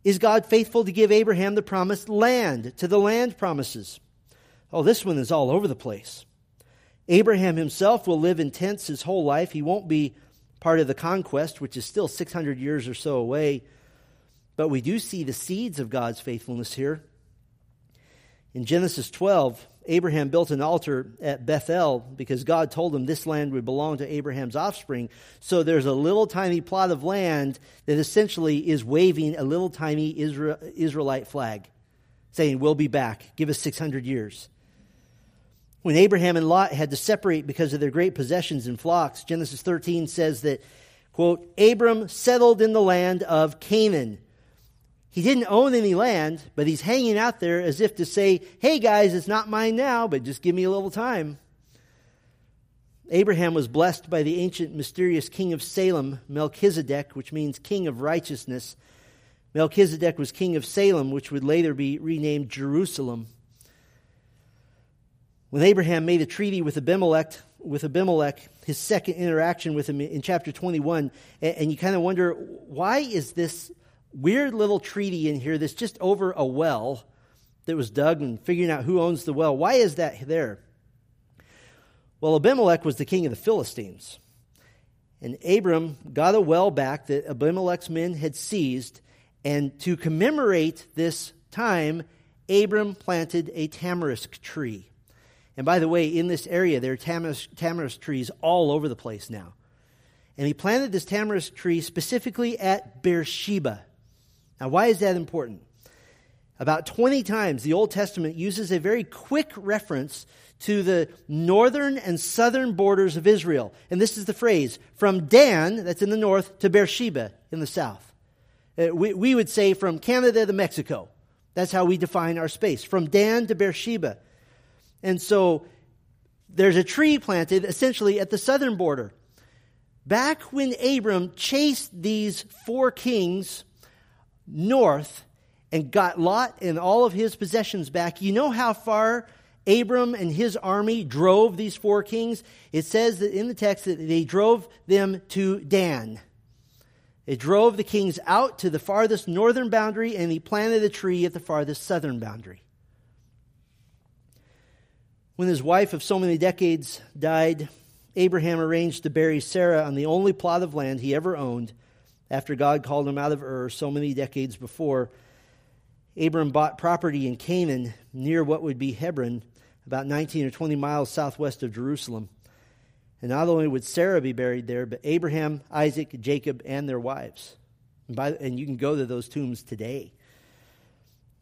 Is God faithful to give Abraham the promised land, to the land promises? Oh, this one is all over the place. Abraham himself will live in tents his whole life. He won't be part of the conquest, which is still 600 years or so away. But we do see the seeds of God's faithfulness here. In Genesis 12, Abraham built an altar at Bethel because God told him this land would belong to Abraham's offspring. So there's a little tiny plot of land that essentially is waving a little tiny Israelite flag, saying, We'll be back. Give us 600 years. When Abraham and Lot had to separate because of their great possessions and flocks, Genesis 13 says that, quote, Abram settled in the land of Canaan. He didn't own any land, but he's hanging out there as if to say, hey guys, it's not mine now, but just give me a little time. Abraham was blessed by the ancient mysterious king of Salem, Melchizedek, which means king of righteousness. Melchizedek was king of Salem, which would later be renamed Jerusalem. When Abraham made a treaty with Abimelech, with Abimelech, his second interaction with him in chapter 21, and, you kind of wonder, why is this weird little treaty in here that's just over a well that was dug and figuring out who owns the well? Why is that there? Well, Abimelech was the king of the Philistines. And Abram got a well back that Abimelech's men had seized. And to commemorate this time, Abram planted a tamarisk tree. And by the way, in this area, there are tamarisk, tamarisk trees all over the place now. And he planted this tamarisk tree specifically at Beersheba. Now, why is that important? About 20 times, the Old Testament uses a very quick reference to the northern and southern borders of Israel. And this is the phrase from Dan, that's in the north, to Beersheba in the south. Uh, we, we would say from Canada to Mexico. That's how we define our space. From Dan to Beersheba. And so there's a tree planted essentially at the southern border. Back when Abram chased these four kings north and got Lot and all of his possessions back, you know how far Abram and his army drove these four kings? It says that in the text that they drove them to Dan. It drove the kings out to the farthest northern boundary, and he planted a tree at the farthest southern boundary. When his wife of so many decades died, Abraham arranged to bury Sarah on the only plot of land he ever owned after God called him out of Ur so many decades before. Abram bought property in Canaan near what would be Hebron, about 19 or 20 miles southwest of Jerusalem. And not only would Sarah be buried there, but Abraham, Isaac, Jacob, and their wives. And, by, and you can go to those tombs today.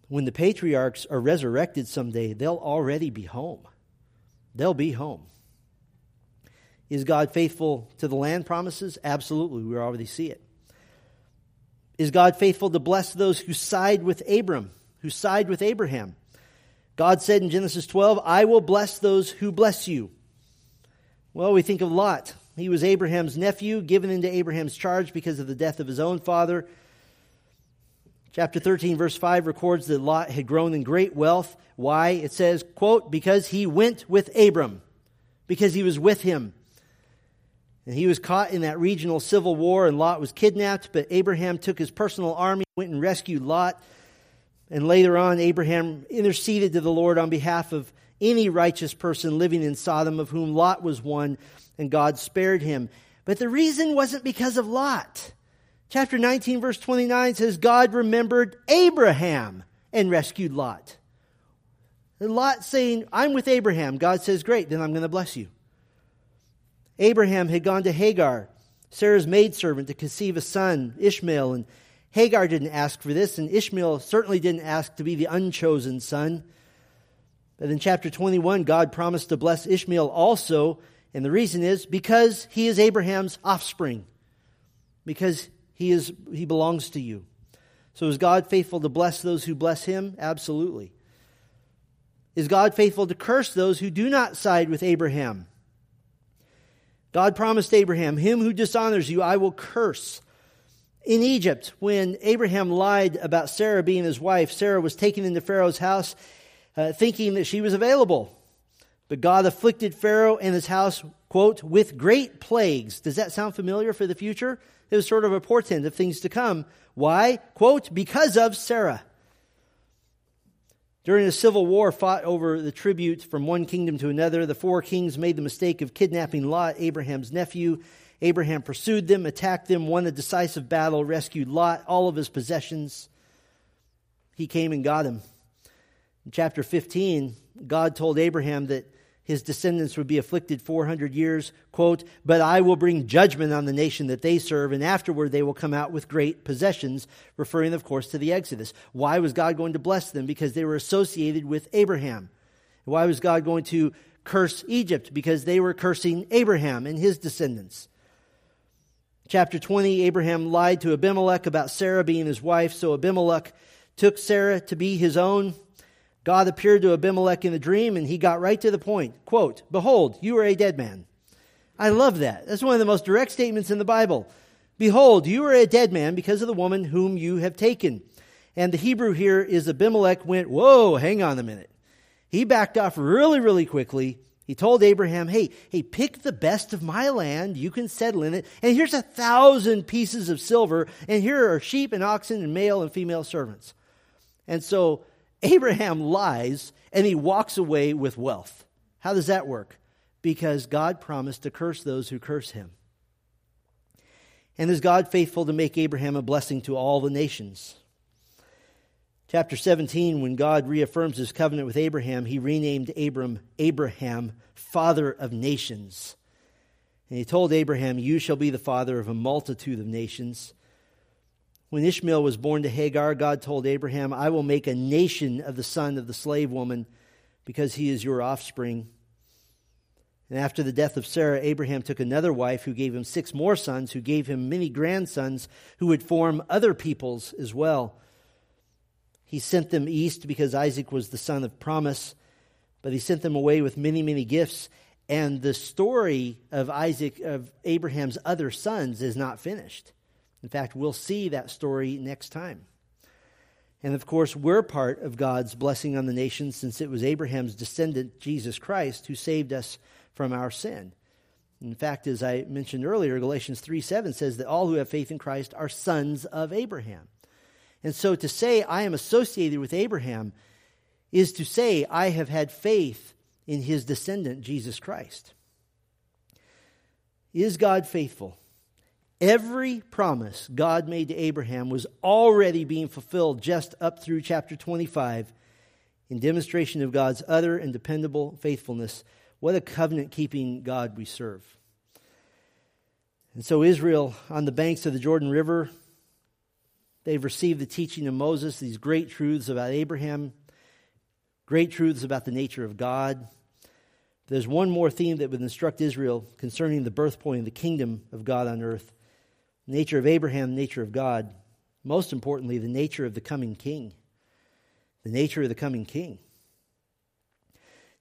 When the patriarchs are resurrected someday, they'll already be home. They'll be home. Is God faithful to the land promises? Absolutely. We already see it. Is God faithful to bless those who side with Abram, who side with Abraham? God said in Genesis 12, I will bless those who bless you. Well, we think of Lot. He was Abraham's nephew, given into Abraham's charge because of the death of his own father. Chapter 13, verse 5 records that Lot had grown in great wealth. Why? It says, quote, because he went with Abram, because he was with him. And he was caught in that regional civil war, and Lot was kidnapped, but Abraham took his personal army, went and rescued Lot. And later on, Abraham interceded to the Lord on behalf of any righteous person living in Sodom, of whom Lot was one, and God spared him. But the reason wasn't because of Lot. Chapter 19, verse 29 says, God remembered Abraham and rescued Lot. And Lot saying, I'm with Abraham. God says, Great, then I'm going to bless you. Abraham had gone to Hagar, Sarah's maidservant, to conceive a son, Ishmael, and Hagar didn't ask for this, and Ishmael certainly didn't ask to be the unchosen son. But in chapter 21, God promised to bless Ishmael also, and the reason is because he is Abraham's offspring, because he, is, he belongs to you. So is God faithful to bless those who bless him? Absolutely. Is God faithful to curse those who do not side with Abraham? God promised Abraham, Him who dishonors you, I will curse. In Egypt, when Abraham lied about Sarah being his wife, Sarah was taken into Pharaoh's house uh, thinking that she was available. But God afflicted Pharaoh and his house, quote, with great plagues. Does that sound familiar for the future? It was sort of a portent of things to come. Why? Quote, because of Sarah. During a civil war fought over the tribute from one kingdom to another, the four kings made the mistake of kidnapping Lot, Abraham's nephew. Abraham pursued them, attacked them, won a decisive battle, rescued Lot, all of his possessions. He came and got him. In chapter 15, God told Abraham that his descendants would be afflicted 400 years, quote, but I will bring judgment on the nation that they serve, and afterward they will come out with great possessions, referring, of course, to the Exodus. Why was God going to bless them? Because they were associated with Abraham. Why was God going to curse Egypt? Because they were cursing Abraham and his descendants. Chapter 20, Abraham lied to Abimelech about Sarah being his wife, so Abimelech took Sarah to be his own God appeared to Abimelech in a dream and he got right to the point. Quote, Behold, you are a dead man. I love that. That's one of the most direct statements in the Bible. Behold, you are a dead man because of the woman whom you have taken. And the Hebrew here is Abimelech went, Whoa, hang on a minute. He backed off really, really quickly. He told Abraham, Hey, hey, pick the best of my land. You can settle in it. And here's a thousand pieces of silver. And here are sheep and oxen and male and female servants. And so Abraham lies and he walks away with wealth. How does that work? Because God promised to curse those who curse him. And is God faithful to make Abraham a blessing to all the nations? Chapter 17, when God reaffirms his covenant with Abraham, he renamed Abram Abraham, father of nations. And he told Abraham, You shall be the father of a multitude of nations. When Ishmael was born to Hagar, God told Abraham, I will make a nation of the son of the slave woman because he is your offspring. And after the death of Sarah, Abraham took another wife who gave him six more sons, who gave him many grandsons who would form other peoples as well. He sent them east because Isaac was the son of promise, but he sent them away with many, many gifts. And the story of Isaac, of Abraham's other sons, is not finished. In fact, we'll see that story next time. And of course, we're part of God's blessing on the nation since it was Abraham's descendant, Jesus Christ, who saved us from our sin. In fact, as I mentioned earlier, Galatians 3 7 says that all who have faith in Christ are sons of Abraham. And so to say I am associated with Abraham is to say I have had faith in his descendant, Jesus Christ. Is God faithful? Every promise God made to Abraham was already being fulfilled just up through chapter 25 in demonstration of God's utter and dependable faithfulness. What a covenant keeping God we serve. And so, Israel, on the banks of the Jordan River, they've received the teaching of Moses, these great truths about Abraham, great truths about the nature of God. There's one more theme that would instruct Israel concerning the birth point of the kingdom of God on earth nature of Abraham, nature of God. Most importantly, the nature of the coming king. The nature of the coming king.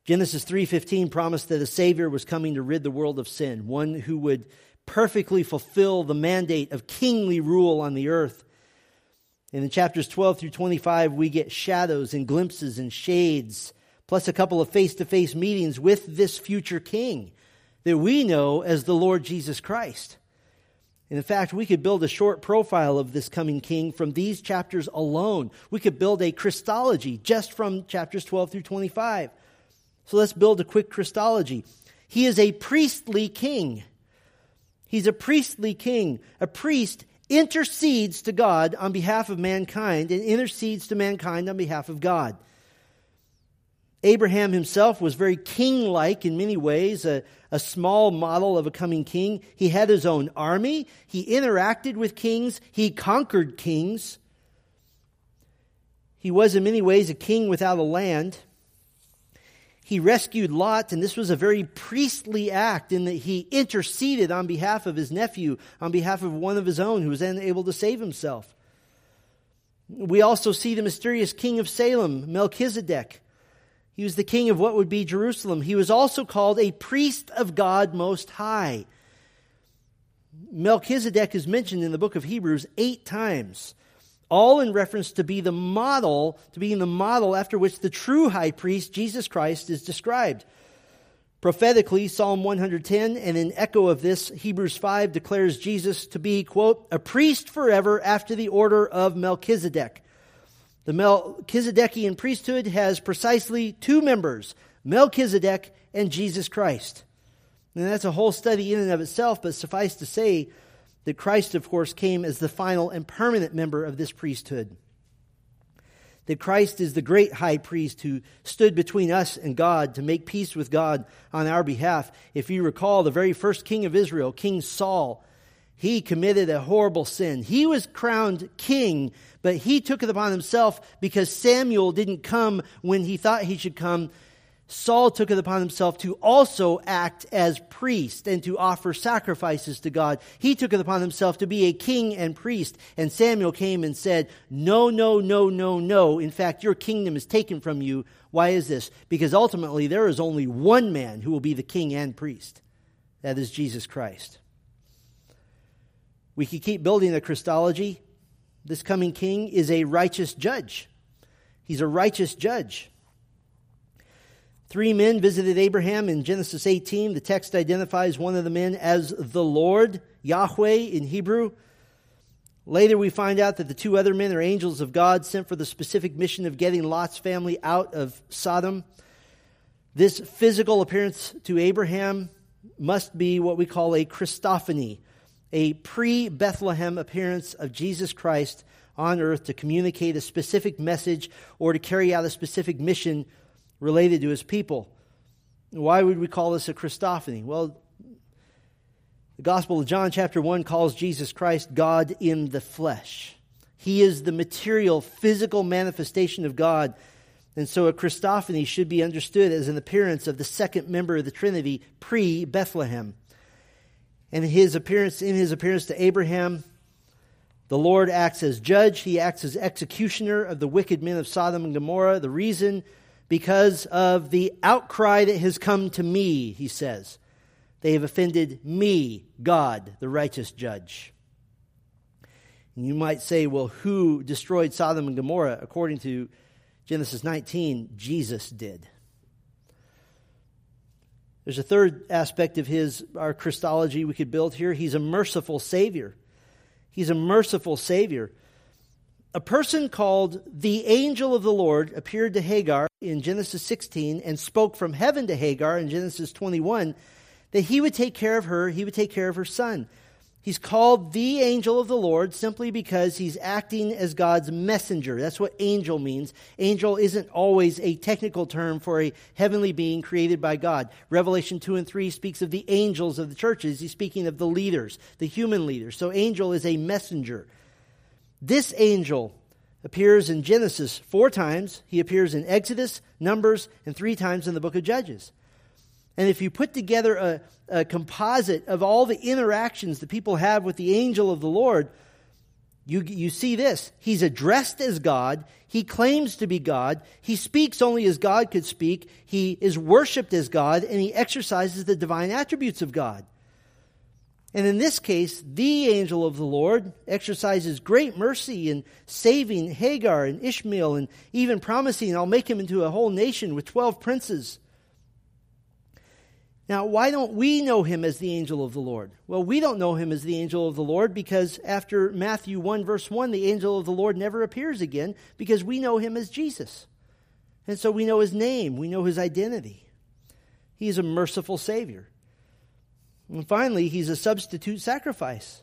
Genesis 3:15 promised that a savior was coming to rid the world of sin, one who would perfectly fulfill the mandate of kingly rule on the earth. And in chapters 12 through 25 we get shadows and glimpses and shades plus a couple of face-to-face meetings with this future king that we know as the Lord Jesus Christ. In fact, we could build a short profile of this coming king from these chapters alone. We could build a Christology just from chapters 12 through 25. So let's build a quick Christology. He is a priestly king. He's a priestly king. A priest intercedes to God on behalf of mankind and intercedes to mankind on behalf of God. Abraham himself was very king like in many ways, a, a small model of a coming king. He had his own army, he interacted with kings, he conquered kings. He was in many ways a king without a land. He rescued Lot, and this was a very priestly act in that he interceded on behalf of his nephew, on behalf of one of his own who was then able to save himself. We also see the mysterious king of Salem, Melchizedek he was the king of what would be Jerusalem. He was also called a priest of God Most High. Melchizedek is mentioned in the book of Hebrews eight times, all in reference to be the model, to being the model after which the true high priest, Jesus Christ, is described. Prophetically, Psalm 110 and an echo of this, Hebrews 5 declares Jesus to be, quote, a priest forever after the order of Melchizedek. The Melchizedekian priesthood has precisely two members Melchizedek and Jesus Christ. And that's a whole study in and of itself, but suffice to say that Christ, of course, came as the final and permanent member of this priesthood. That Christ is the great high priest who stood between us and God to make peace with God on our behalf. If you recall, the very first king of Israel, King Saul, he committed a horrible sin. He was crowned king, but he took it upon himself because Samuel didn't come when he thought he should come. Saul took it upon himself to also act as priest and to offer sacrifices to God. He took it upon himself to be a king and priest. And Samuel came and said, No, no, no, no, no. In fact, your kingdom is taken from you. Why is this? Because ultimately there is only one man who will be the king and priest. That is Jesus Christ. We could keep building the Christology. This coming king is a righteous judge. He's a righteous judge. Three men visited Abraham in Genesis 18. The text identifies one of the men as the Lord, Yahweh in Hebrew. Later, we find out that the two other men are angels of God sent for the specific mission of getting Lot's family out of Sodom. This physical appearance to Abraham must be what we call a Christophany, a pre Bethlehem appearance of Jesus Christ on earth to communicate a specific message or to carry out a specific mission related to his people. Why would we call this a Christophany? Well, the Gospel of John, chapter 1, calls Jesus Christ God in the flesh. He is the material, physical manifestation of God. And so a Christophany should be understood as an appearance of the second member of the Trinity pre Bethlehem and his appearance in his appearance to Abraham, the Lord acts as judge, he acts as executioner of the wicked men of Sodom and Gomorrah. The reason because of the outcry that has come to me, he says. They have offended me, God, the righteous judge. And you might say, well, who destroyed Sodom and Gomorrah? According to Genesis 19, Jesus did. There's a third aspect of his our Christology we could build here. He's a merciful Savior. He's a merciful Savior. A person called the angel of the Lord appeared to Hagar in Genesis 16 and spoke from heaven to Hagar in Genesis 21 that he would take care of her, he would take care of her son. He's called the angel of the Lord simply because he's acting as God's messenger. That's what angel means. Angel isn't always a technical term for a heavenly being created by God. Revelation 2 and 3 speaks of the angels of the churches. He's speaking of the leaders, the human leaders. So angel is a messenger. This angel appears in Genesis four times. He appears in Exodus, Numbers, and three times in the book of Judges. And if you put together a, a composite of all the interactions that people have with the angel of the Lord, you, you see this. He's addressed as God. He claims to be God. He speaks only as God could speak. He is worshiped as God, and he exercises the divine attributes of God. And in this case, the angel of the Lord exercises great mercy in saving Hagar and Ishmael and even promising, I'll make him into a whole nation with 12 princes. Now, why don't we know him as the angel of the Lord? Well, we don't know him as the angel of the Lord because after Matthew 1, verse 1, the angel of the Lord never appears again because we know him as Jesus. And so we know his name, we know his identity. He is a merciful Savior. And finally, he's a substitute sacrifice.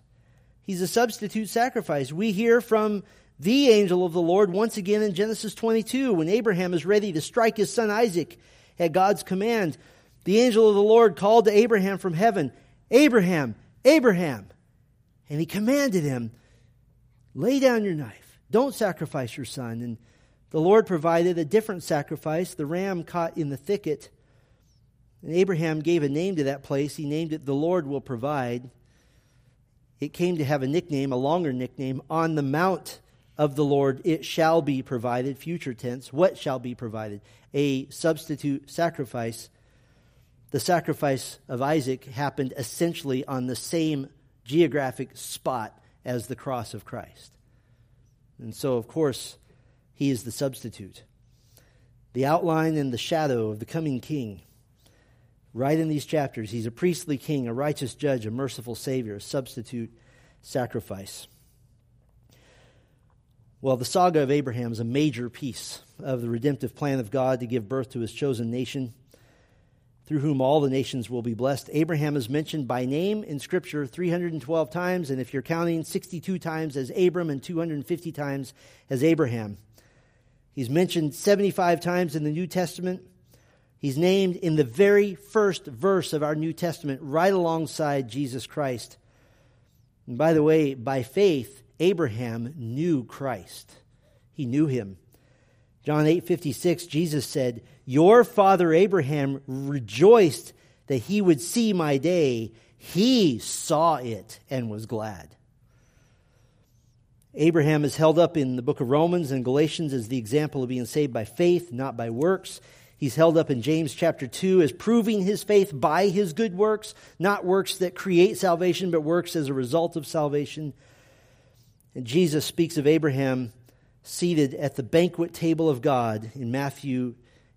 He's a substitute sacrifice. We hear from the angel of the Lord once again in Genesis 22 when Abraham is ready to strike his son Isaac at God's command. The angel of the Lord called to Abraham from heaven, Abraham, Abraham. And he commanded him, Lay down your knife. Don't sacrifice your son. And the Lord provided a different sacrifice, the ram caught in the thicket. And Abraham gave a name to that place. He named it The Lord Will Provide. It came to have a nickname, a longer nickname, On the Mount of the Lord it shall be provided, future tense. What shall be provided? A substitute sacrifice the sacrifice of Isaac happened essentially on the same geographic spot as the cross of Christ. And so, of course, he is the substitute. The outline and the shadow of the coming king. Right in these chapters, he's a priestly king, a righteous judge, a merciful savior, a substitute sacrifice. Well, the saga of Abraham is a major piece of the redemptive plan of God to give birth to his chosen nation through whom all the nations will be blessed. Abraham is mentioned by name in Scripture 312 times, and if you're counting, 62 times as Abram and 250 times as Abraham. He's mentioned 75 times in the New Testament. He's named in the very first verse of our New Testament, right alongside Jesus Christ. And by the way, by faith, Abraham knew Christ. He knew him. John 8:56 Jesus said, "Your father Abraham rejoiced that he would see my day. He saw it and was glad." Abraham is held up in the book of Romans and Galatians as the example of being saved by faith, not by works. He's held up in James chapter 2 as proving his faith by his good works, not works that create salvation, but works as a result of salvation. And Jesus speaks of Abraham seated at the banquet table of God in Matthew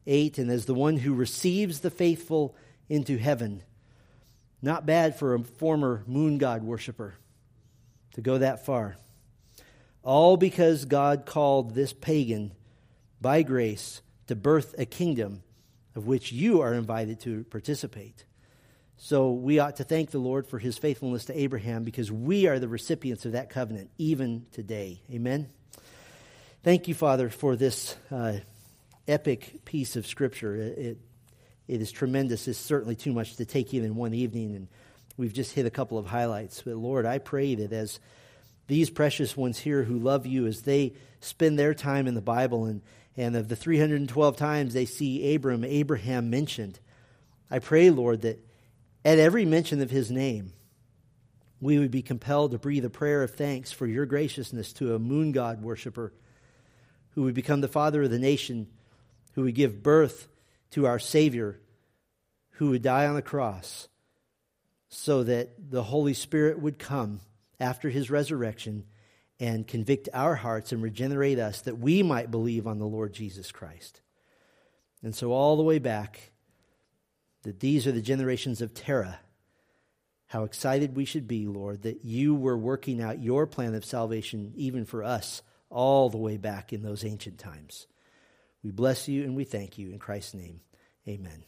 8, and as the one who receives the faithful into heaven. Not bad for a former moon god worshiper to go that far. All because God called this pagan by grace to birth a kingdom of which you are invited to participate. So we ought to thank the Lord for his faithfulness to Abraham because we are the recipients of that covenant even today. Amen. Thank you, Father, for this uh, epic piece of Scripture. It, it, it is tremendous. It's certainly too much to take in in one evening, and we've just hit a couple of highlights. But Lord, I pray that as these precious ones here who love you, as they spend their time in the Bible, and, and of the 312 times they see Abram, Abraham mentioned, I pray, Lord, that at every mention of his name, we would be compelled to breathe a prayer of thanks for your graciousness to a moon god worshiper who would become the father of the nation, who would give birth to our Savior, who would die on the cross, so that the Holy Spirit would come after his resurrection and convict our hearts and regenerate us that we might believe on the Lord Jesus Christ. And so, all the way back, that these are the generations of Terah. How excited we should be, Lord, that you were working out your plan of salvation even for us all the way back in those ancient times. We bless you and we thank you in Christ's name. Amen.